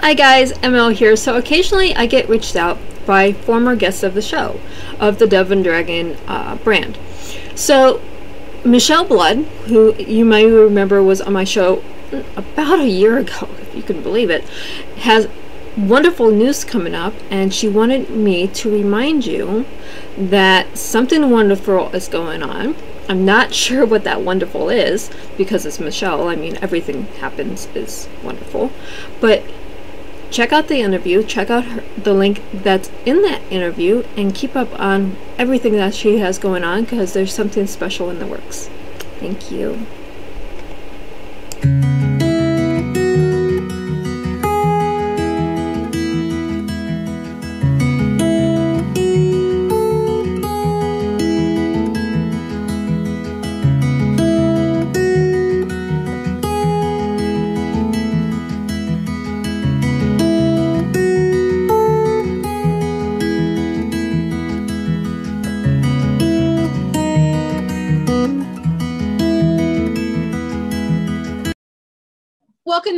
Hi guys, ML here. So occasionally I get reached out by former guests of the show, of the Dove and Dragon uh, brand. So Michelle Blood, who you may remember was on my show about a year ago, if you can believe it, has wonderful news coming up, and she wanted me to remind you that something wonderful is going on. I'm not sure what that wonderful is because it's Michelle. I mean, everything happens is wonderful. But check out the interview, check out her, the link that's in that interview, and keep up on everything that she has going on because there's something special in the works. Thank you.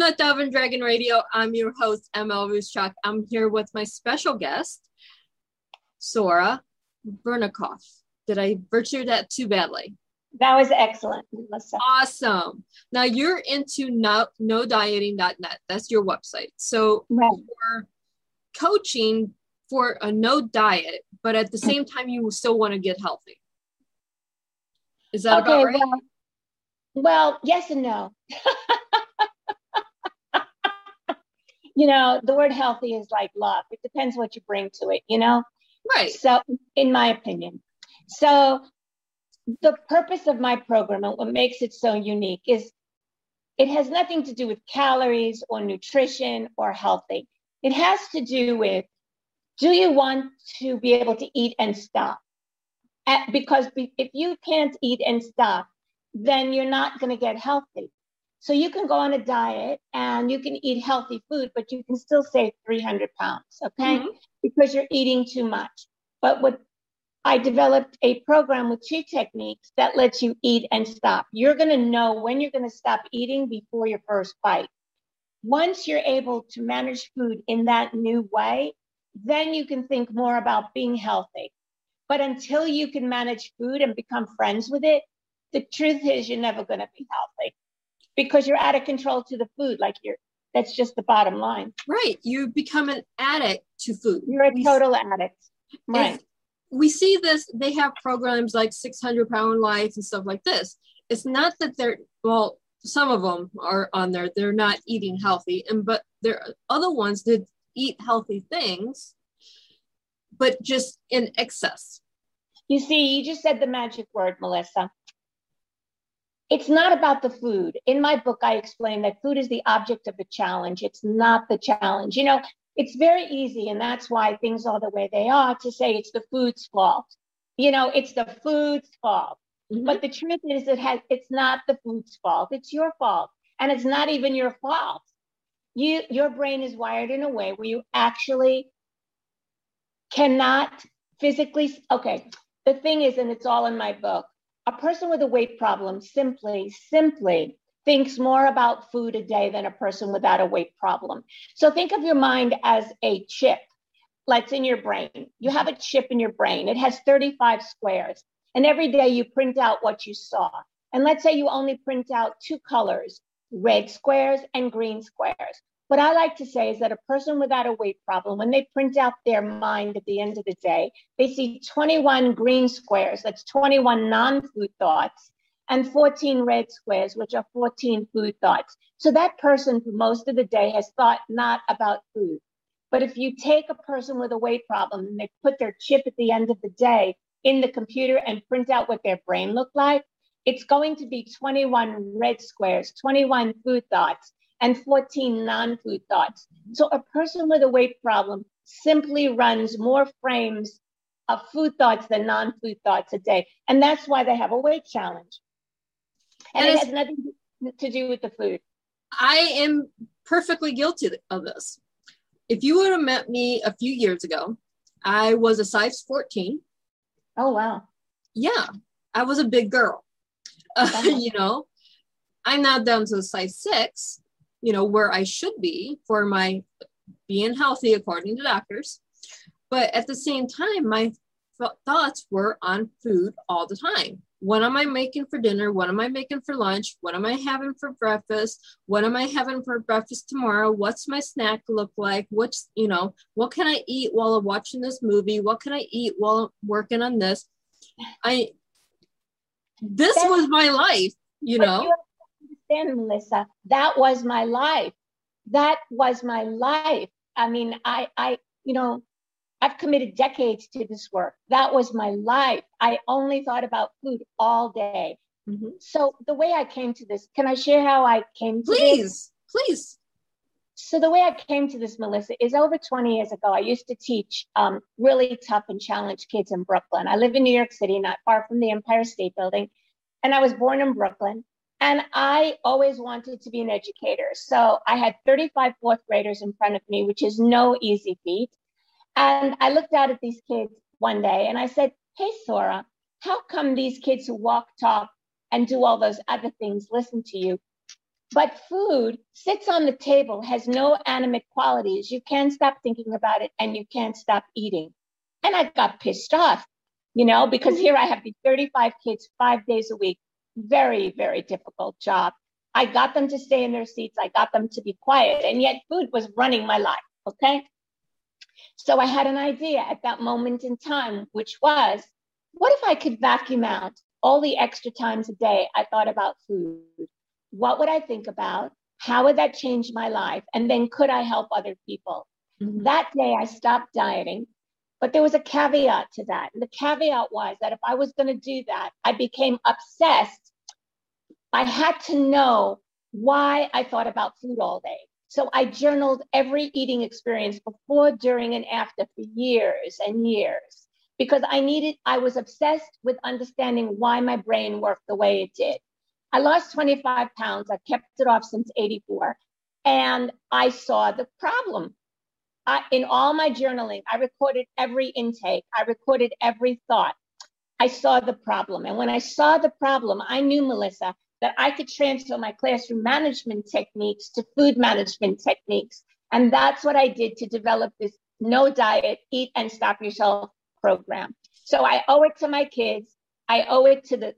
To Dove and Dragon Radio. I'm your host, ML Ruscsak. I'm here with my special guest, Sora Vernikoff. Did I butcher that too badly? That was excellent, Melissa. Awesome. Now you're into no, nodieting.net. That's your website. So Right. you're coaching for a no diet, but at the same time, you still want to get healthy. Is that Okay, about right? well, well, yes and no. you know, the word healthy is like love. It depends what you bring to it, you know? right. So, in my opinion. So, the purpose of my program and what makes it so unique is it has nothing to do with calories or nutrition or healthy. It has to do with do you want to be able to eat and stop? At- because be- if you can't eat and stop, then you're not going to get healthy. So you can go on a diet and you can eat healthy food, but you can still save 300 pounds, okay? Mhm. Because you're eating too much. But what I developed a program with two techniques that lets you eat and stop. You're going to know when you're going to stop eating before your first bite. Once you're able to manage food in that new way, then you can think more about being healthy. But until you can manage food and become friends with it, the truth is you're never going to be healthy because you're out of control to the food. Like you're, that's just the bottom line. Right. You become an addict to food. You're a We- total addict. Right. if we see this they have programs like 600 pound life and stuff like this it's not that they're well some of them are on there they're not eating healthy and but there are other ones that eat healthy things but just in excess You see, you just said the magic word, Melissa. It's not about the food. In my book, I explain that food is the object of the challenge. It's not the challenge. You know, it's very easy, and that's why things are the way they are to say it's the food's fault. You know, it's the food's fault. Mhm. But the truth is, it has. It's not the food's fault. It's your fault, and it's not even your fault. You, your brain is wired in a way where you actually cannot physically. Okay, the thing is, and it's all in my book. A person with a weight problem simply, simply thinks more about food a day than a person without a weight problem. So think of your mind as a chip that's in your brain. You have a chip in your brain. It has 35 squares. And every day you print out what you saw. And let's say you only print out two colors, red squares and green squares. What I like to say is that a person without a weight problem, when they print out their mind at the end of the day, they see 21 green squares, that's 21 non food thoughts, and 14 red squares, which are 14 food thoughts. So that person for most of the day has thought not about food. But if you take a person with a weight problem and they put their chip at the end of the day in the computer and print out what their brain looked like, it's going to be 21 red squares, 21 food thoughts, and 14 non food thoughts. So a person with a weight problem simply runs more frames of food thoughts than non food thoughts a day. And that's why they have a weight challenge. And, And it has nothing to do with the food. i am perfectly guilty of this if you would have met me a few years ago i was a size 14 Oh, wow. yeah, I was a big girl. Uh, you know, I'm now down to a size six, you know, where I should be for my being healthy according to doctors. But at the same time, my th- thoughts were on food all the time. What am I making for dinner? What am I making for lunch? What am I having for breakfast? What am I having for breakfast tomorrow? What's my snack look like? What's, you know, what can I eat while I'm watching this movie? What can I eat while I'm working on this? I, this That's, was my life, you know. You understand, Melissa, that was my life. That was my life. I mean, I, I, you know, I've committed decades to this work. That was my life. I only thought about food all day. Mm-hmm. So the way I came to this, can I share how I came to please, this? Please, please. So the way I came to this, Melissa, is over 20 years ago. I used to teach um, really tough and challenged kids in Brooklyn. I live in New York City, not far from the Empire State Building, and I was born in Brooklyn. And I always wanted to be an educator. So I had 35 fourth graders in front of me, which is no easy feat. And I looked out at these kids one day and I said, Hey, Sora, how come these kids who walk, talk, and do all those other things listen to you? But food sits on the table, has no animate qualities. You can't stop thinking about it and you can't stop eating. And I got pissed off, you know, because here I have these 35 kids five days a week. Very, very difficult job. I got them to stay in their seats. I got them to be quiet. And yet food was running my life. Okay. So I had an idea at that moment in time, which was what if I could vacuum out all the extra times a day I thought about food? What would I think about? How would that change my life? And then could I help other people? Mm-hmm. That day I stopped dieting, but there was a caveat to that. And the caveat was that if I was going to do that, I became obsessed. I had to know why I thought about food all day. So I journaled every eating experience before, during, and after for years and years because I needed, I was obsessed with understanding why my brain worked the way it did. I lost 25 pounds. I've kept it off since 84. And I saw the problem. I, in all my journaling, I recorded every intake, I recorded every thought. I saw the problem. And when I saw the problem, I knew, Melissa, that I could transfer my classroom management techniques to food management techniques. And that's what I did to develop this no diet, eat and stop yourself program. So I owe it to my kids. I owe it to the,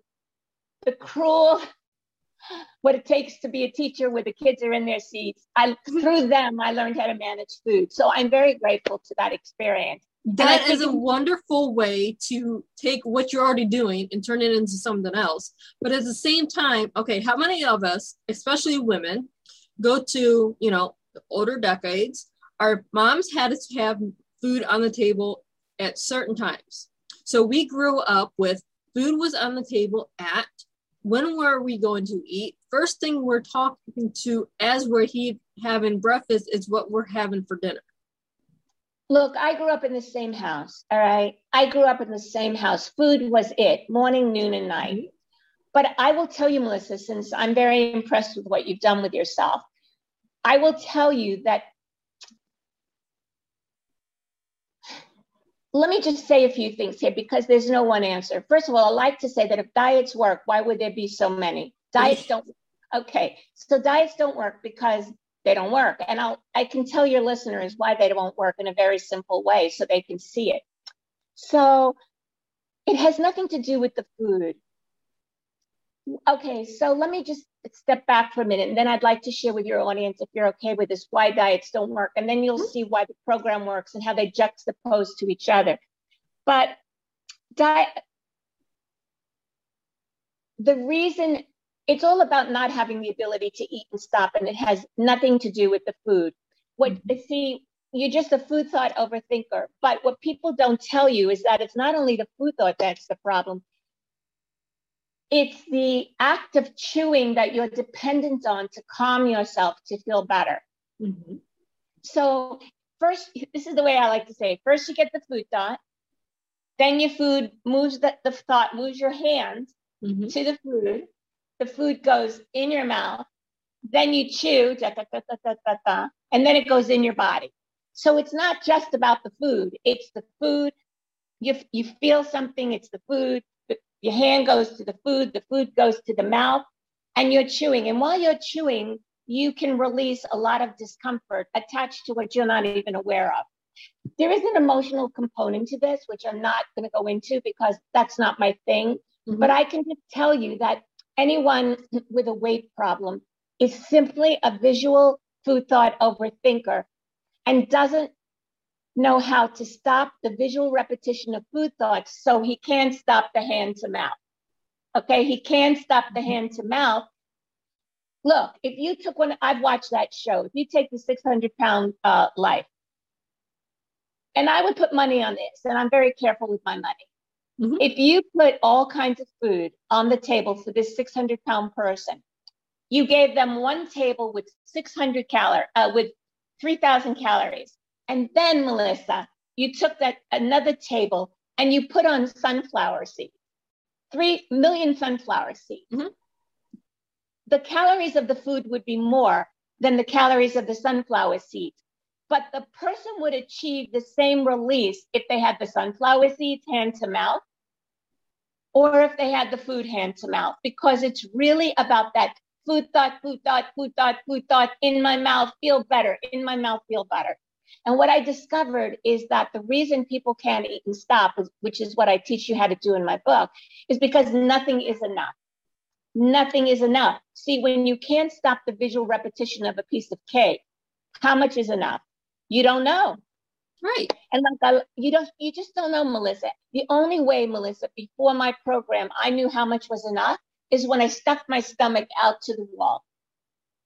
the cruel, what it takes to be a teacher where the kids are in their seats. I, through them, I learned how to manage food. So I'm very grateful to that experience. That is a wonderful way to take what you're already doing and turn it into something else. But at the same time, okay, how many of us, especially women, go to, you know, older decades, our moms had us have food on the table at certain times. So we grew up with food was on the table at when were we going to eat? First thing we're talking to as we're he- having breakfast is what we're having for dinner. Look, I grew up in the same house. All right. I grew up in the same house. Food was it, morning, noon, and night. Mm-hmm. But I will tell you, Melissa, since I'm very impressed with what you've done with yourself, I will tell you that. Let me just say a few things here because there's no one answer. First of all, I like to say that if diets work, why would there be so many? Diets don't. Okay. So diets don't work because they don't work. And I'll, I can tell your listeners why they don't work in a very simple way so they can see it. So it has nothing to do with the food. Okay, so let me just step back for a minute and then I'd like to share with your audience, if you're okay with this, why diets don't work. And then you'll mm-hmm. see why the program works and how they juxtapose to each other. But diet, the reason it's all about not having the ability to eat and stop, and it has nothing to do with the food. What mm-hmm. see, you're just a food thought overthinker. But what people don't tell you is that it's not only the food thought that's the problem. It's the act of chewing that you're dependent on to calm yourself to feel better. Mm-hmm. So first, this is the way I like to say it. First, you get the food thought. Then your food moves the, the thought, moves your hand mm-hmm. to the food the food goes in your mouth, then you chew, da, da, da, and then it goes in your body. So it's not just about the food, it's the food. You, you feel something, it's the food. Your hand goes to the food, the food goes to the mouth, and you're chewing. And while you're chewing, you can release a lot of discomfort attached to what you're not even aware of. There is an emotional component to this, which I'm not going to go into because that's not my thing. Mm-hmm. But I can just tell you that anyone with a weight problem is simply a visual food thought overthinker and doesn't know how to stop the visual repetition of food thoughts so he can stop the hand to mouth. Okay, he can stop the hand to mouth. Look, if you took one, I've watched that show. If you take the 600 pound uh, life, and I would put money on this, and I'm very careful with my money. Mm-hmm. If you put all kinds of food on the table for this 600 pound person, you gave them one table with 600 calories, uh, with 3,000 calories. And then, Melissa, you took that another table and you put on sunflower seeds, 3 million sunflower seeds. Mm-hmm. The calories of the food would be more than the calories of the sunflower seeds. But the person would achieve the same release if they had the sunflower seeds hand to mouth or if they had the food hand to mouth, because it's really about that food thought, food thought, food thought, food thought, in my mouth, feel better, in my mouth, feel better. And what I discovered is that the reason people can't eat and stop, which is what I teach you how to do in my book, is because nothing is enough. Nothing is enough. See, when you can't stop the visual repetition of a piece of cake, how much is enough? You don't know. Right. And like I, you don't, you just don't know, Melissa. The only way, Melissa, before my program, I knew how much was enough is when I stuck my stomach out to the wall.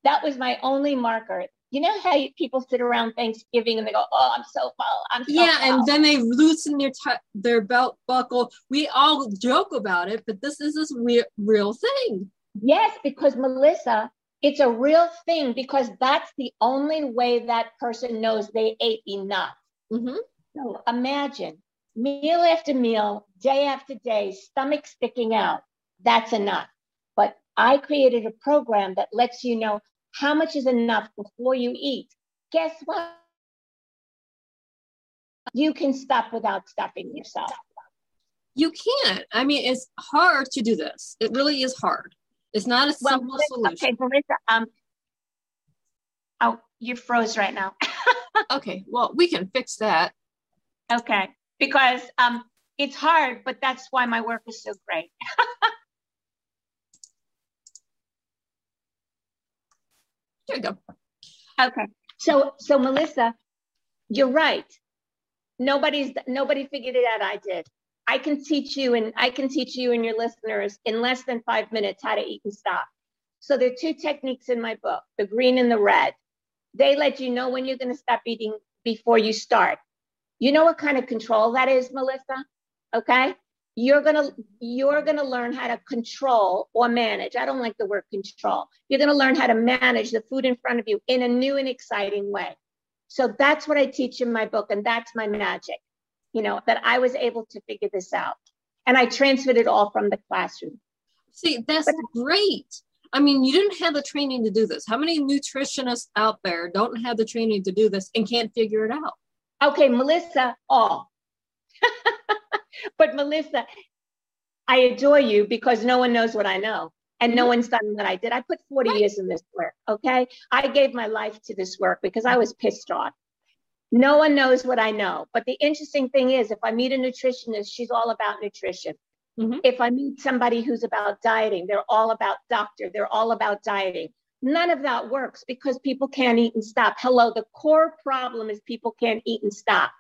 That was my only marker. You know how people sit around Thanksgiving and they go, "Oh, I'm so full. I'm so yeah," full. and then they loosen their t- their belt buckle. We all joke about it, but this is this real real thing. Yes, because Melissa, it's a real thing because that's the only way that person knows they ate enough. Mm-hmm. So imagine meal after meal, day after day, stomach sticking out. That's enough. But I created a program that lets you know how much is enough before you eat. Guess what? You can stop without stopping yourself. You can't. I mean, it's hard to do this. It really is hard. It's not a well, simple solution. Okay, Melissa, um, oh, you froze right now. okay, well, we can fix that. Okay, because um, it's hard, but that's why my work is so great. there you go. Okay, so so Melissa, you're right. Nobody's nobody figured it out. I did. I can teach you, and I can teach you and your listeners in less than five minutes how to eat and stop. So there are two techniques in my book: the green and the red. They let you know when you're going to stop eating before you start. You know what kind of control that is, Melissa? Okay? You're going to you're going to learn how to control or manage. I don't like the word control. You're going to learn how to manage the food in front of you in a new and exciting way. So that's what I teach in my book and that's my magic. You know, that I was able to figure this out. And I transferred it all from the classroom. See, that's but, great. I mean, you didn't have the training to do this. How many nutritionists out there don't have the training to do this and can't figure it out? Okay, Melissa, all. but Melissa, I adore you because no one knows what I know and no mm-hmm. one's done what I did. I put 40 right. years in this work, okay? I gave my life to this work because I was pissed off. No one knows what I know. But the interesting thing is, if I meet a nutritionist, she's all about nutrition. Mm-hmm. If I meet somebody who's about dieting, they're all about doctor, they're all about dieting. None of that works because people can't eat and stop. Hello, the core problem is people can't eat and stop.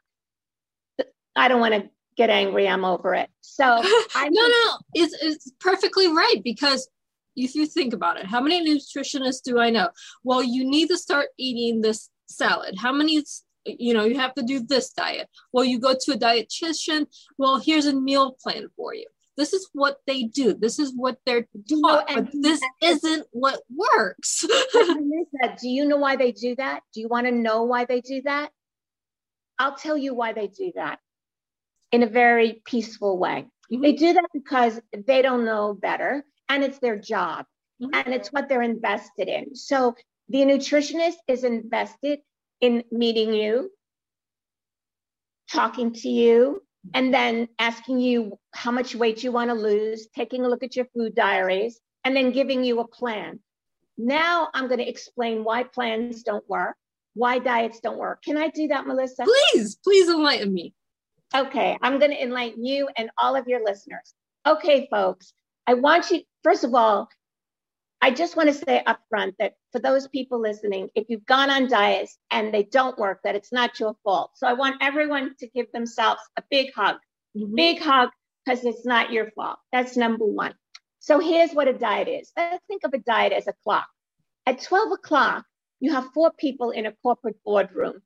I don't want to get angry. I'm over it. So I no, no, it's, it's perfectly right because if you think about it, how many nutritionists do I know? Well, you need to start eating this salad. How many you know you have to do this diet well you go to a dietitian well here's a meal plan for you this is what they do. This is what they're taught, but this isn't what works. do you know why they do that? Do you want to know why they do that? I'll tell you why they do that in a very peaceful way. Mm-hmm. They do that because they don't know better and it's their job mm-hmm. and it's what they're invested in. So the nutritionist is invested in meeting you, talking to you, and then asking you how much weight you want to lose, taking a look at your food diaries, and then giving you a plan. Now I'm going to explain why plans don't work, why diets don't work. Can I do that, Melissa? Please, please enlighten me. Okay, I'm going to enlighten you and all of your listeners. Okay, folks, I want you, first of all, I just want to say up front that for those people listening, if you've gone on diets and they don't work, that it's not your fault. So I want everyone to give themselves a big hug, mm-hmm. big hug, because it's not your fault. That's number one. So here's what a diet is. Let's think of a diet as a clock. At 12 o'clock, you have four people in a corporate boardroom.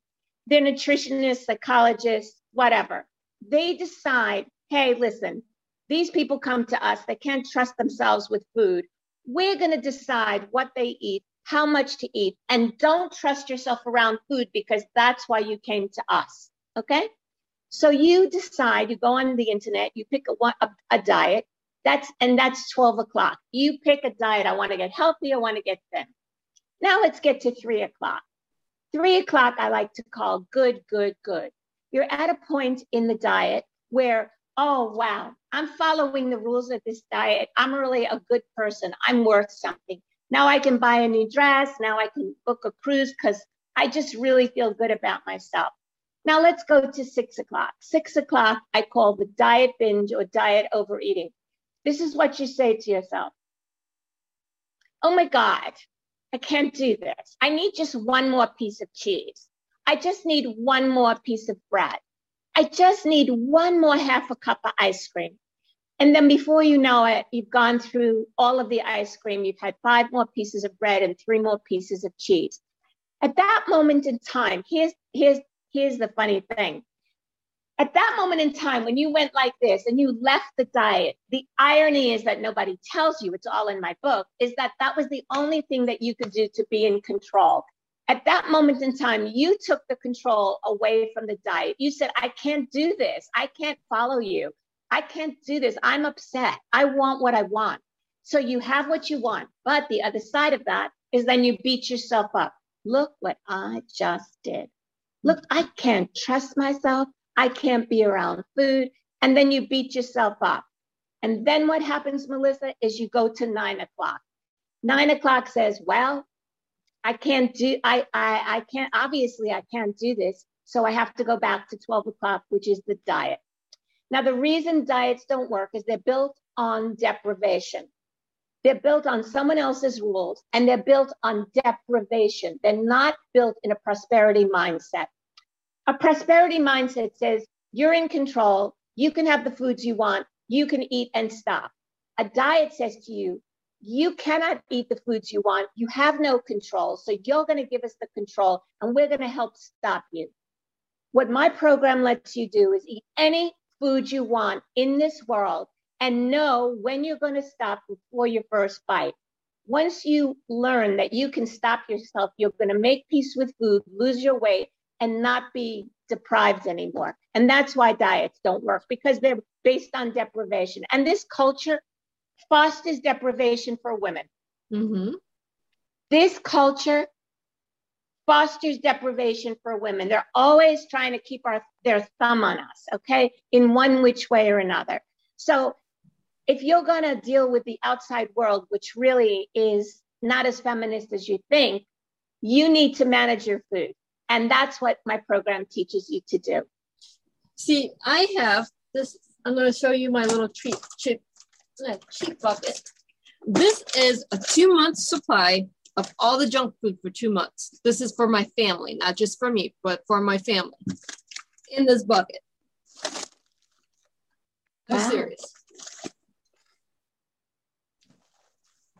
They're nutritionists, psychologists, whatever. They decide, hey, listen, these people come to us, they can't trust themselves with food we're going to decide what they eat, how much to eat, and don't trust yourself around food because that's why you came to us. Okay. So you decide, you go on the internet, you pick a, a, a diet. That's, and that's 12 o'clock. You pick a diet. I want to get healthy. I want to get thin. Now let's get to three o'clock. Three o'clock, I like to call good, good, good. You're at a point in the diet where oh, wow, I'm following the rules of this diet. I'm really a good person. I'm worth something. Now I can buy a new dress. Now I can book a cruise because I just really feel good about myself. Now let's go to six o'clock. Six o'clock, I call the diet binge or diet overeating. This is what you say to yourself Oh my God, I can't do this. I need just one more piece of cheese. I just need one more piece of bread. I just need one more half a cup of ice cream. And then before you know it, you've gone through all of the ice cream. You've had five more pieces of bread and three more pieces of cheese. At that moment in time, here's, here's, here's the funny thing. At that moment in time, when you went like this and you left the diet, the irony is that nobody tells you, it's all in my book, is that that was the only thing that you could do to be in control. At that moment in time, you took the control away from the diet. You said, I can't do this. I can't follow you. I can't do this. I'm upset. I want what I want. So you have what you want. But the other side of that is then you beat yourself up. Look what I just did. Look, I can't trust myself. I can't be around food. And then you beat yourself up. And then what happens, Melissa, is you go to nine o'clock. Nine o'clock says, well, I can't do, I, I, I can't, obviously I can't do this. So I have to go back to 12 o'clock, which is the diet. Now, the reason diets don't work is they're built on deprivation. They're built on someone else's rules and they're built on deprivation. They're not built in a prosperity mindset. A prosperity mindset says you're in control, you can have the foods you want, you can eat and stop. A diet says to you, you cannot eat the foods you want. You have no control. So you're going to give us the control and we're going to help stop you. What my program lets you do is eat any food you want in this world and know when you're going to stop before your first bite. Once you learn that you can stop yourself, you're going to make peace with food, lose your weight, and not be deprived anymore. And that's why diets don't work because they're based on deprivation. And this culture fosters deprivation for women. Mm-hmm. This culture fosters deprivation for women. They're always trying to keep our, their thumb on us, okay, in one which way or another. So if you're going to deal with the outside world, which really is not as feminist as you think, you need to manage your food. And that's what my program teaches you to do. See, I have this. I'm going to show you my little treat, a cheap uh, bucket. This is a two month supply of all the junk food for two months. This is for my family, not just for me, but for my family in this bucket. I'm wow. serious.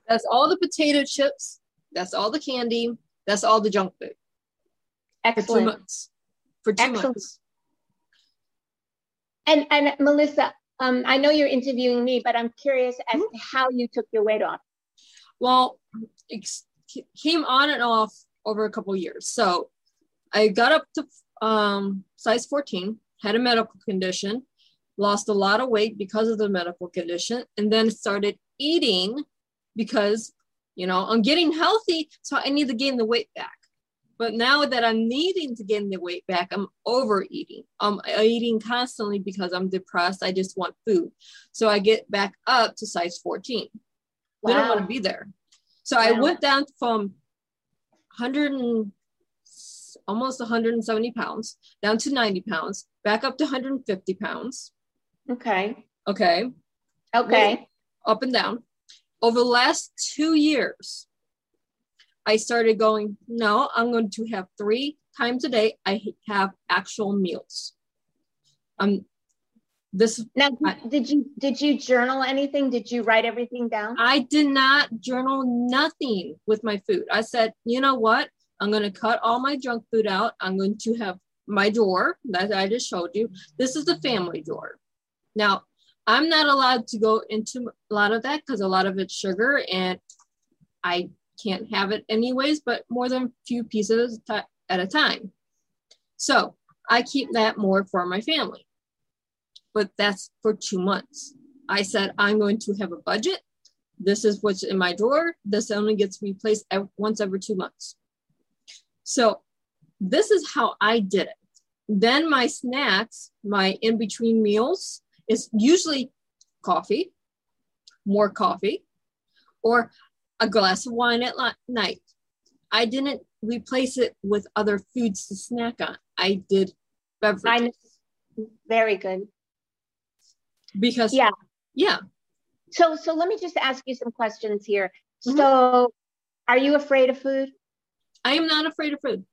That's all the potato chips. That's all the candy. That's all the junk food. Excellent. For two months. For two Excellent. months. And and Melissa, um, I know you're interviewing me, but I'm curious as to how you took your weight off. Well, came on and off over a couple years. So I got up to um, size 14, had a medical condition, lost a lot of weight because of the medical condition, and then started eating because, you know, I'm getting healthy. So I need to gain the weight back. But now that I'm needing to gain the weight back, I'm overeating. I'm eating constantly because I'm depressed. I just want food. So I get back up to size 14. Wow. They don't want to be there. So I went down from 100 and almost 170 pounds down to 90 pounds, back up to 150 pounds. Okay. Okay. Okay. Up and down. Over the last two years, I started going, no, I'm going to have three times a day. I have actual meals. Um, this now did you did you journal anything? Did you write everything down? I did not journal nothing with my food. I said, you know what? I'm going to cut all my junk food out. I'm going to have my drawer that I just showed you. This is the family drawer. Now, I'm not allowed to go into a lot of that because a lot of it's sugar and I can't have it anyways, but more than a few pieces at a time. So I keep that more for my family. But that's for two months. I said, I'm going to have a budget. This is what's in my drawer. This only gets replaced once every two months. So this is how I did it. Then my snacks, my in between meals is usually coffee, more coffee, or a glass of wine at night. I didn't replace it with other foods to snack on. I did beverages. Very good. Because yeah, yeah. So so let me just ask you some questions here. Mm-hmm. So, are you afraid of food? I am not afraid of food.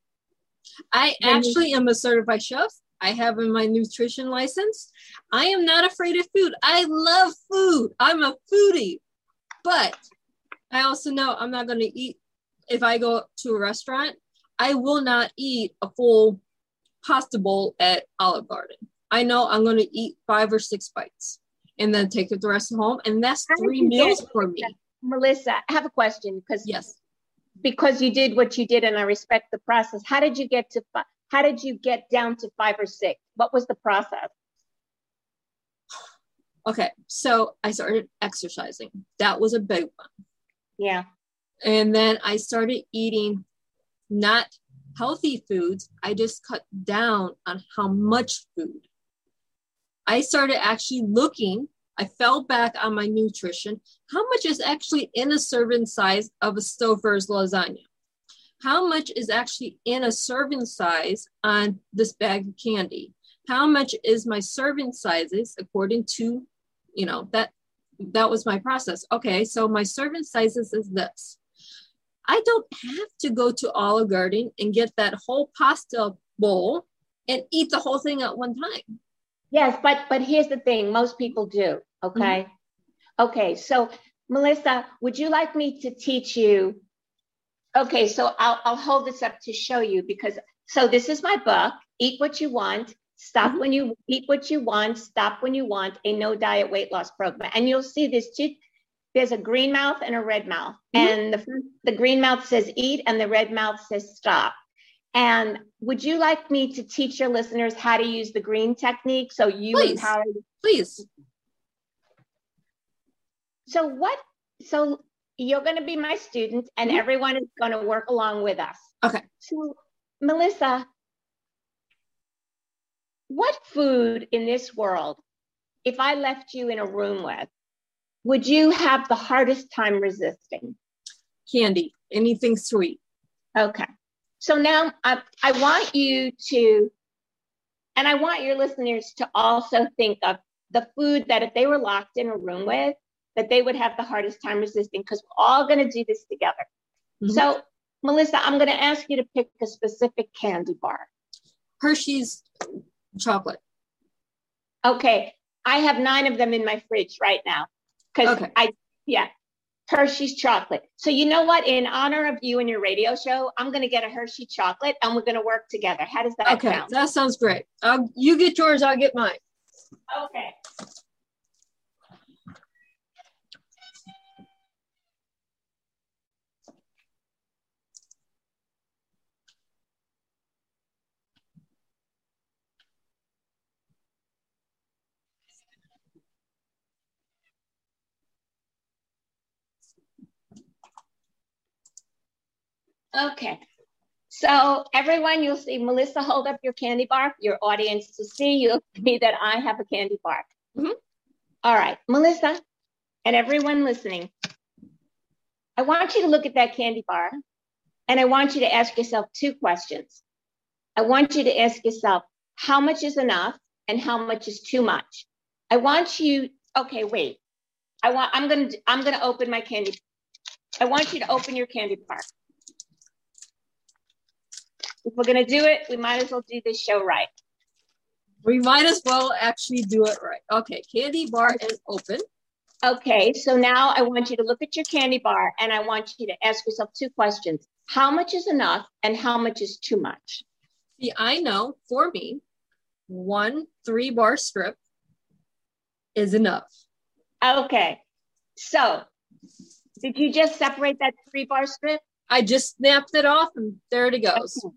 I actually am a certified chef. I have in my nutrition license. I am not afraid of food. I love food. I'm a foodie. But I also know I'm not going to eat if I go to a restaurant. I will not eat a full pasta bowl at Olive Garden. I know I'm going to eat five or six bites and then take it the rest home. And that's three meals for me. Melissa, I have a question because yes, because you did what you did and I respect the process. How did you get to five? how did you get down to five or six? What was the process? Okay, so I started exercising. That was a big one. Yeah. And then I started eating not healthy foods. I just cut down on how much food. I started actually looking I fell back on my nutrition. How much is actually in a serving size of a Stouffer's lasagna? How much is actually in a serving size on this bag of candy? How much is my serving sizes according to, you know, that that was my process. Okay, so my serving sizes is this. I don't have to go to Olive Garden and get that whole pasta bowl and eat the whole thing at one time. Yes, but but here's the thing: most people do. Okay, mm-hmm. okay. So Melissa, would you like me to teach you? Okay, so I'll I'll hold this up to show you because so this is my book. Eat what you want. Stop mm-hmm. when you eat what you want. Stop when you want. A no diet weight loss program, and you'll see this two. There's a green mouth and a red mouth, mm-hmm. and the the green mouth says eat, and the red mouth says stop. And would you like me to teach your listeners how to use the green technique so you please, empower? Please. So what? So you're going to be my student, and mm-hmm. everyone is going to work along with us. Okay. So Melissa, what food in this world, if I left you in a room with, would you have the hardest time resisting? Candy, anything sweet. Okay. So now I, I want you to, and I want your listeners to also think of the food that if they were locked in a room with, that they would have the hardest time resisting because we're all going to do this together. Mm-hmm. So, Melissa, I'm going to ask you to pick a specific candy bar. Hershey's chocolate. Okay. I have nine of them in my fridge right now. Because okay. I, yeah, Hershey's chocolate. So you know what? In honor of you and your radio show, I'm going to get a Hershey chocolate and we're going to work together. How does that okay, sound? that sounds great. Um, you get yours, I'll get mine. Okay. Okay. So everyone, you'll see Melissa hold up your candy bar, your audience to see. You'll see that I have a candy bar. Mm-hmm. All right, Melissa, and everyone listening. I want you to look at that candy bar and I want you to ask yourself two questions. I want you to ask yourself, how much is enough and how much is too much? I want you, okay, wait. I want, I'm gonna, I'm gonna open my candy. I want you to open your candy bar. If we're gonna do it, we might as well do this show right. We might as well actually do it right. Okay, candy bar is open. Okay, so now I want you to look at your candy bar and I want you to ask yourself two questions. How much is enough and how much is too much? See, I know for me, one three bar strip is enough. Okay, so did you just separate that three bar strip? I just snapped it off and there it goes. Okay.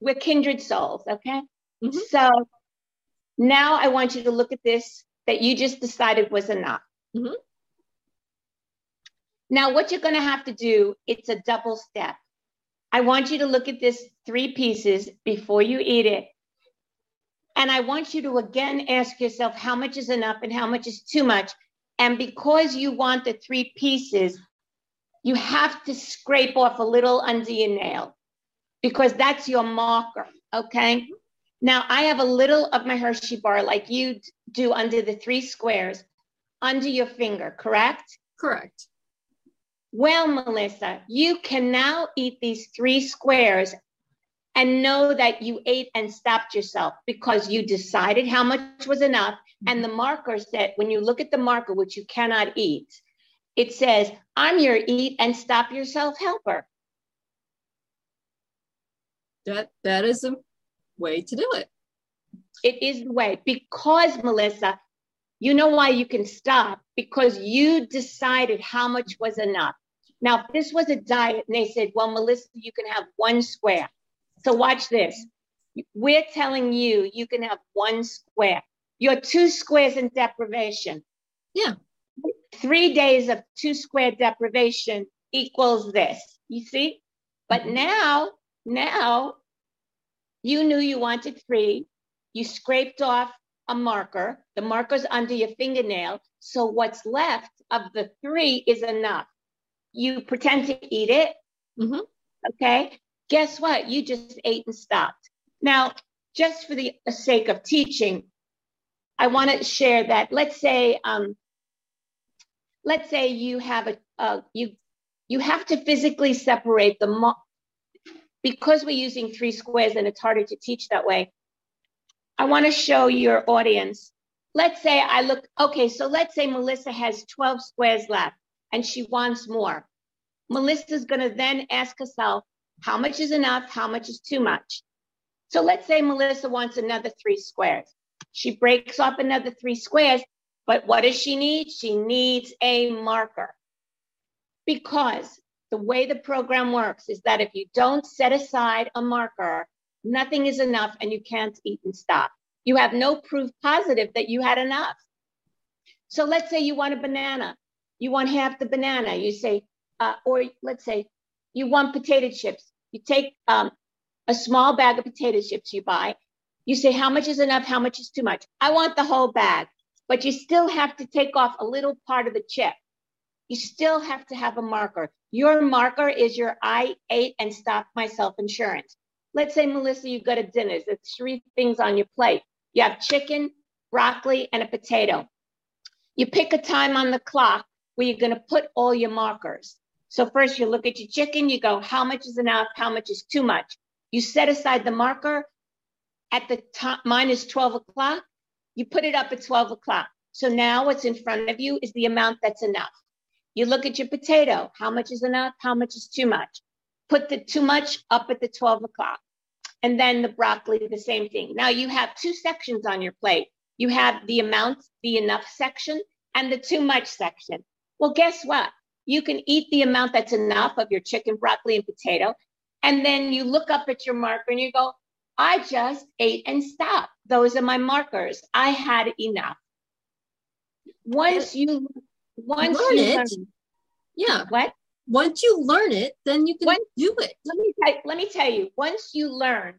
We're kindred souls, okay? Mm-hmm. So now I want you to look at this that you just decided was enough. Mm-hmm. Now, what you're going to have to do, it's a double step. I want you to look at this three pieces before you eat it. And I want you to again ask yourself how much is enough and how much is too much. And because you want the three pieces, you have to scrape off a little under your nail because that's your marker. Okay. Now I have a little of my Hershey bar like you do under the three squares under your finger, correct? Correct. Well, Melissa, you can now eat these three squares and know that you ate and stopped yourself because you decided how much was enough. And the marker said, when you look at the marker, which you cannot eat, it says, I'm your eat and stop yourself helper. That that is a way to do it. It is the way because Melissa, you know why you can stop because you decided how much was enough. Now, if this was a diet and they said, well, Melissa, you can have one square. So watch this. We're telling you, you can have one square. You're two squares in deprivation. Yeah. Three days of two square deprivation equals this. You see? But mm-hmm. now, now you knew you wanted three. You scraped off a marker. The marker's under your fingernail. So what's left of the three is enough you pretend to eat it. Mm-hmm. Okay. Guess what? You just ate and stopped. Now, just for the sake of teaching, I want to share that. Let's say, um, let's say you have a, uh, you, you have to physically separate the, because we're using three squares and it's harder to teach that way. I want to show your audience. Let's say I look, okay, so let's say Melissa has 12 squares left and she wants more. Melissa's going to then ask herself, how much is enough? How much is too much? So let's say Melissa wants another three squares. She breaks off another three squares, but what does she need? She needs a marker. Because the way the program works is that if you don't set aside a marker, nothing is enough and you can't eat and stop. You have no proof positive that you had enough. So let's say you want a banana you want half the banana. You say, uh, or let's say you want potato chips. You take um, a small bag of potato chips you buy. You say, how much is enough? How much is too much? I want the whole bag, but you still have to take off a little part of the chip. You still have to have a marker. Your marker is your I ate and stopped myself insurance. Let's say, Melissa, you go to dinner. There's three things on your plate. You have chicken, broccoli, and a potato. You pick a time on the clock where you're going to put all your markers. So first you look at your chicken, you go, how much is enough? How much is too much? You set aside the marker at the top, minus 12 o'clock. You put it up at 12 o'clock. So now what's in front of you is the amount that's enough. You look at your potato, how much is enough? How much is too much? Put the too much up at the 12 o'clock. And then the broccoli, the same thing. Now you have two sections on your plate. You have the amount, the enough section, and the too much section. Well, guess what? You can eat the amount that's enough of your chicken, broccoli, and potato. And then you look up at your marker and you go, I just ate and stopped. Those are my markers. I had enough. Once you once learn you it, learn, yeah. What? Once you learn it, then you can once, do it. Let me let me tell you. Once you learn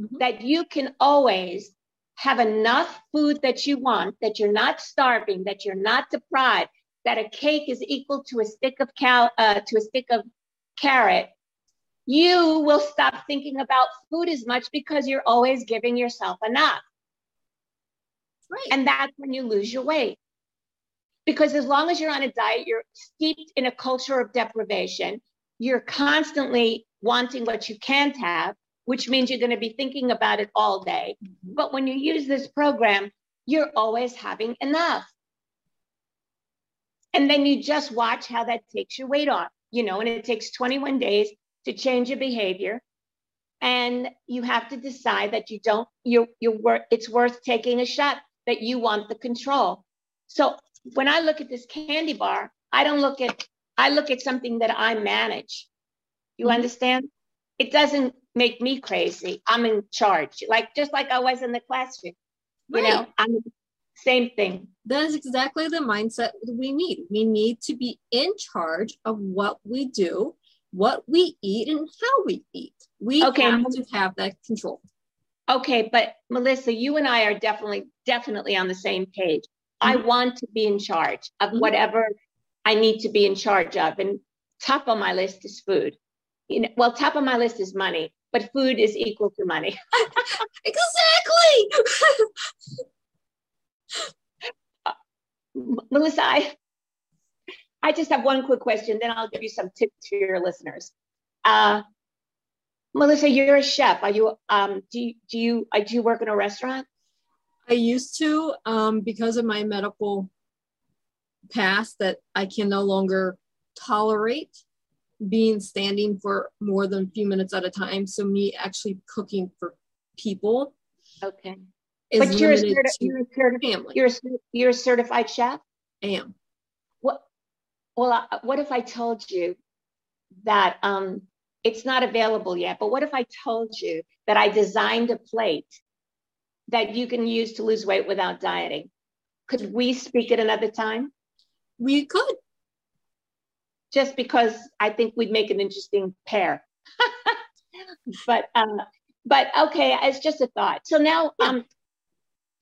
mm-hmm. that you can always have enough food that you want, that you're not starving, that you're not deprived, that a cake is equal to a stick of cal uh, to a stick of carrot, you will stop thinking about food as much because you're always giving yourself enough. Right. And that's when you lose your weight. Because as long as you're on a diet, you're steeped in a culture of deprivation. You're constantly wanting what you can't have, which means you're going to be thinking about it all day. Mm-hmm. But when you use this program, you're always having enough. And then you just watch how that takes your weight off, you know, and it takes 21 days to change your behavior. And you have to decide that you don't, you you worth, it's worth taking a shot that you want the control. So when I look at this candy bar, I don't look at, I look at something that I manage. You mm-hmm. understand? It doesn't make me crazy. I'm in charge, like just like I was in the classroom. Right. You know, I'm same thing. That is exactly the mindset we need. We need to be in charge of what we do, what we eat, and how we eat. We okay. have to have that control. Okay, but Melissa, you and I are definitely, definitely on the same page. Mm-hmm. I want to be in charge of mm-hmm. whatever I need to be in charge of. And top on my list is food. You know, well, top of my list is money, but food is equal to money. exactly. Melissa, I, I just have one quick question, then I'll give you some tips for your listeners. Uh, Melissa, you're a chef. Are you? Um, do you do you uh, do you work in a restaurant? I used to um, because of my medical past that I can no longer tolerate being standing for more than a few minutes at a time. So me actually cooking for people. Okay but you're a, certi- you're, a certi- family. You're a, you're a certified chef. I am. What? Well, uh, what if I told you that um, it's not available yet? But what if I told you that I designed a plate that you can use to lose weight without dieting? Could we speak at another time? We could. Just because I think we'd make an interesting pair. but um, but okay, it's just a thought. So now um,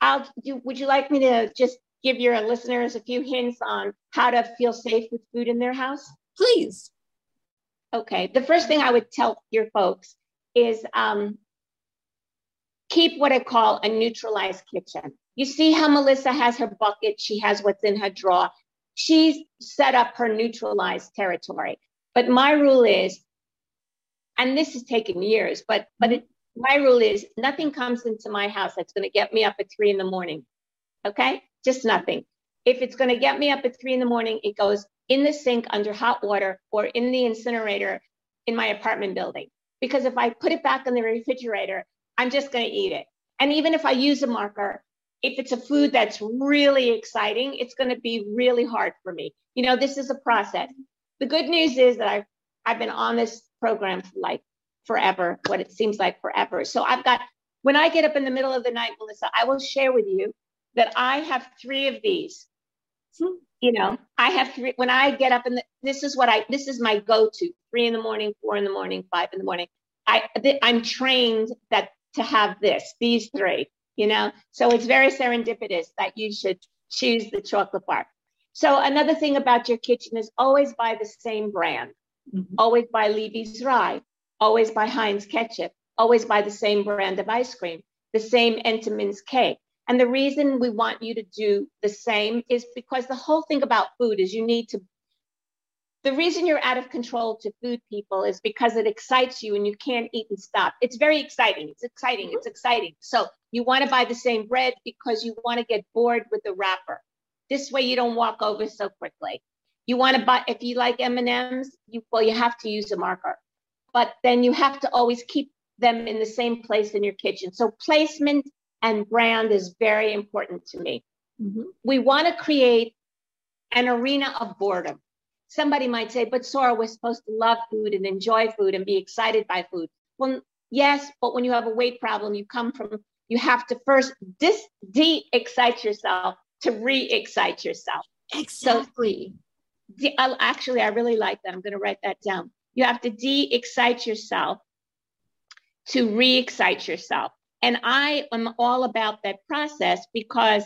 I'll do, would you like me to just give your listeners a few hints on how to feel safe with food in their house? Please. Okay. The first thing I would tell your folks is um, keep what I call a neutralized kitchen. You see how Melissa has her bucket, she has what's in her drawer. She's set up her neutralized territory. But my rule is, and this has taken years, but but it, my rule is nothing comes into my house that's going to get me up at three in the morning. Okay? Just nothing. If it's going to get me up at three in the morning, it goes in the sink under hot water or in the incinerator in my apartment building. Because if I put it back in the refrigerator, I'm just going to eat it. And even if I use a marker, if it's a food that's really exciting, it's going to be really hard for me. You know, this is a process. The good news is that I've, I've been on this program for like forever, what it seems like forever. So I've got, when I get up in the middle of the night, Melissa, I will share with you that I have three of these. You know, I have three, when I get up and this is what I, this is my go-to, three in the morning, four in the morning, five in the morning. I, I'm trained that to have this, these three, you know, so it's very serendipitous that you should choose the chocolate bar. So another thing about your kitchen is always buy the same brand. Mm-hmm. Always buy Levy's Rye always buy Heinz ketchup, always buy the same brand of ice cream, the same Entenmann's cake. And the reason we want you to do the same is because the whole thing about food is you need to. The reason you're out of control to food people is because it excites you and you can't eat and stop. It's very exciting. It's exciting. It's exciting. So you want to buy the same bread because you want to get bored with the wrapper. This way you don't walk over so quickly. You want to buy if you like M&Ms, you well you have to use a marker but then you have to always keep them in the same place in your kitchen. So placement and brand is very important to me. Mm-hmm. We want to create an arena of boredom. Somebody might say, but Sora, we're supposed to love food and enjoy food and be excited by food. Well, yes, but when you have a weight problem, you come from, you have to first dis, de-excite yourself to re-excite yourself. Exactly. So, actually, I really like that. I'm going to write that down. You have to de excite yourself to re excite yourself. And I am all about that process because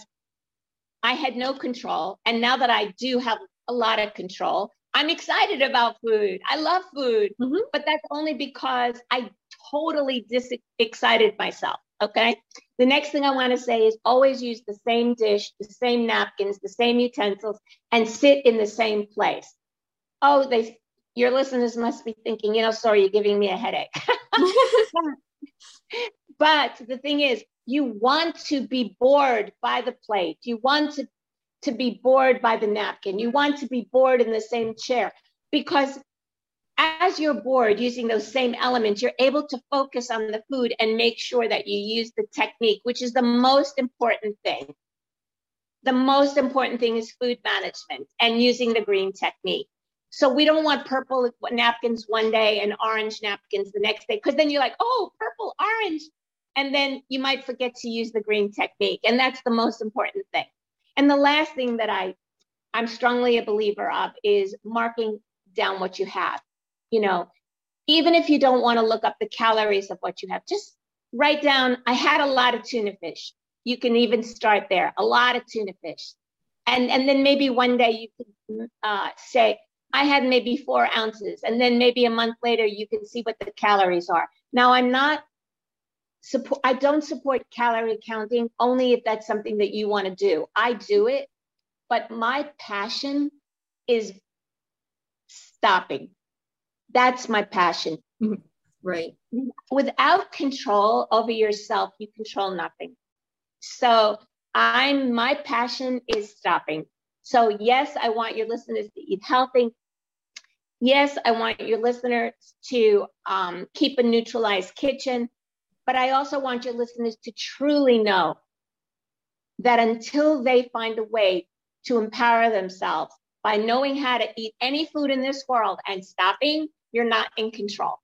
I had no control. And now that I do have a lot of control. I'm excited about food. I love food, Mhm. but that's only because I totally dis excited myself. Okay. The next thing I want to say is always use the same dish, the same napkins, the same utensils, and sit in the same place. Oh, they your listeners must be thinking, you know, Sora, you're giving me a headache. but the thing is, you want to be bored by the plate. You want to, to be bored by the napkin. You want to be bored in the same chair because as you're bored using those same elements, you're able to focus on the food and make sure that you use the technique, which is the most important thing. The most important thing is food management and using the green technique. So we don't want purple napkins one day and orange napkins the next day, because then you're like, oh, purple, orange. And then you might forget to use the green technique. And that's the most important thing. And the last thing that I, I'm strongly a believer of is marking down what you have. You know, even if you don't want to look up the calories of what you have, just write down, I had a lot of tuna fish. You can even start there, a lot of tuna fish. And, and then maybe one day you can uh, say, I had maybe four ounces. And then maybe a month later, you can see what the calories are. Now, I'm not support, I don't support calorie counting only if that's something that you want to do. I do it, but my passion is stopping. That's my passion. right. Without control over yourself, you control nothing. So I'm my passion is stopping. So yes, I want your listeners to eat healthy. Yes, I want your listeners to um, keep a neutralized kitchen, but I also want your listeners to truly know that until they find a way to empower themselves by knowing how to eat any food in this world and stopping, you're not in control.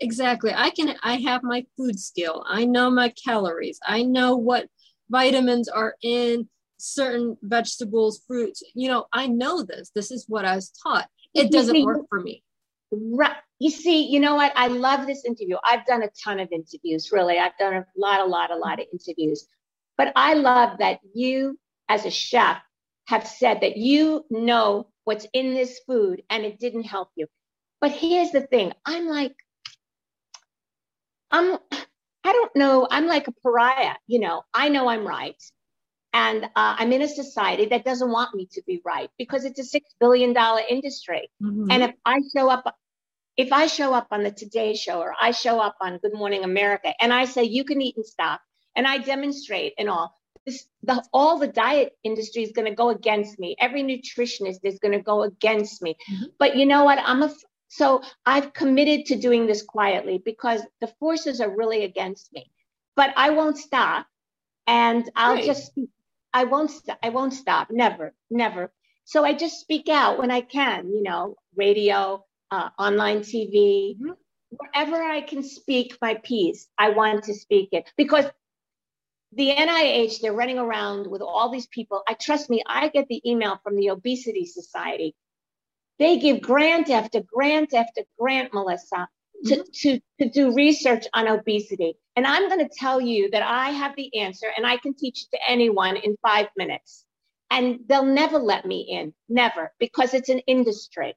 Exactly. I can I have my food skill. I know my calories. I know what vitamins are in certain vegetables, fruits. You know, I know this. This is what I was taught. It doesn't work for me. Right. You see, you know what? I love this interview. I've done a ton of interviews, really. I've done a lot, a lot, a lot of interviews. But I love that you, as a chef, have said that you know what's in this food and it didn't help you. But here's the thing I'm like, I'm, I don't know, I'm like a pariah. You know, I know I'm right. And uh, I'm in a society that doesn't want me to be right because it's a six billion dollar industry. Mhm. And if I show up, if I show up on the Today Show or I show up on Good Morning America and I say you can eat and stop, and I demonstrate and all, this, the, all the diet industry is going to go against me. Every nutritionist is going to go against me. Mhm. But you know what? I'm a so I've committed to doing this quietly because the forces are really against me. But I won't stop, and I'll Right. just I won't st- I won't stop. Never, never. So I just speak out when I can. You know, radio, uh, online TV, Mhm. wherever I can speak my piece. I want to speak it because the NIH they're running around with all these people. I trust me. I get the email from the Obesity Society. They give grant after grant after grant, Melissa, to, to, to do research on obesity. And I'm going to tell you that I have the answer and I can teach it to anyone in five minutes. And they'll never let me in, never, because it's an industry.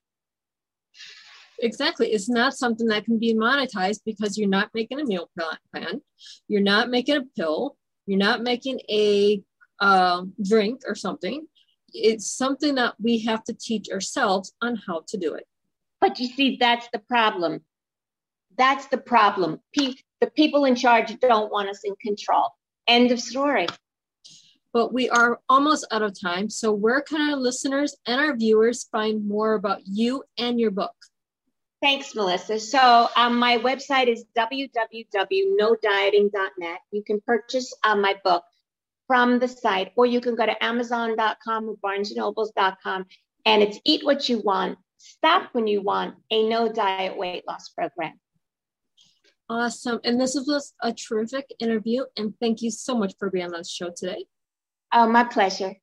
Exactly. It's not something that can be monetized because you're not making a meal plan. You're not making a pill. You're not making a um, drink or something. It's something that we have to teach ourselves on how to do it. But you see, that's the problem. That's the problem. Pe- the people in charge don't want us in control. End of story. But we are almost out of time. So, where can our listeners and our viewers find more about you and your book? Thanks, Melissa. So um, my website is www.nodieting.net. You can purchase uh, my book from the site, or you can go to amazon.com or barnesandnobles.com, and it's Eat What You Want, Stop When You Want, a no diet weight loss program. Awesome. And this was a terrific interview. And thank you so much for being on the show today. Oh, my pleasure.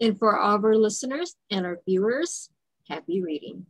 And for all of our listeners and our viewers, happy reading.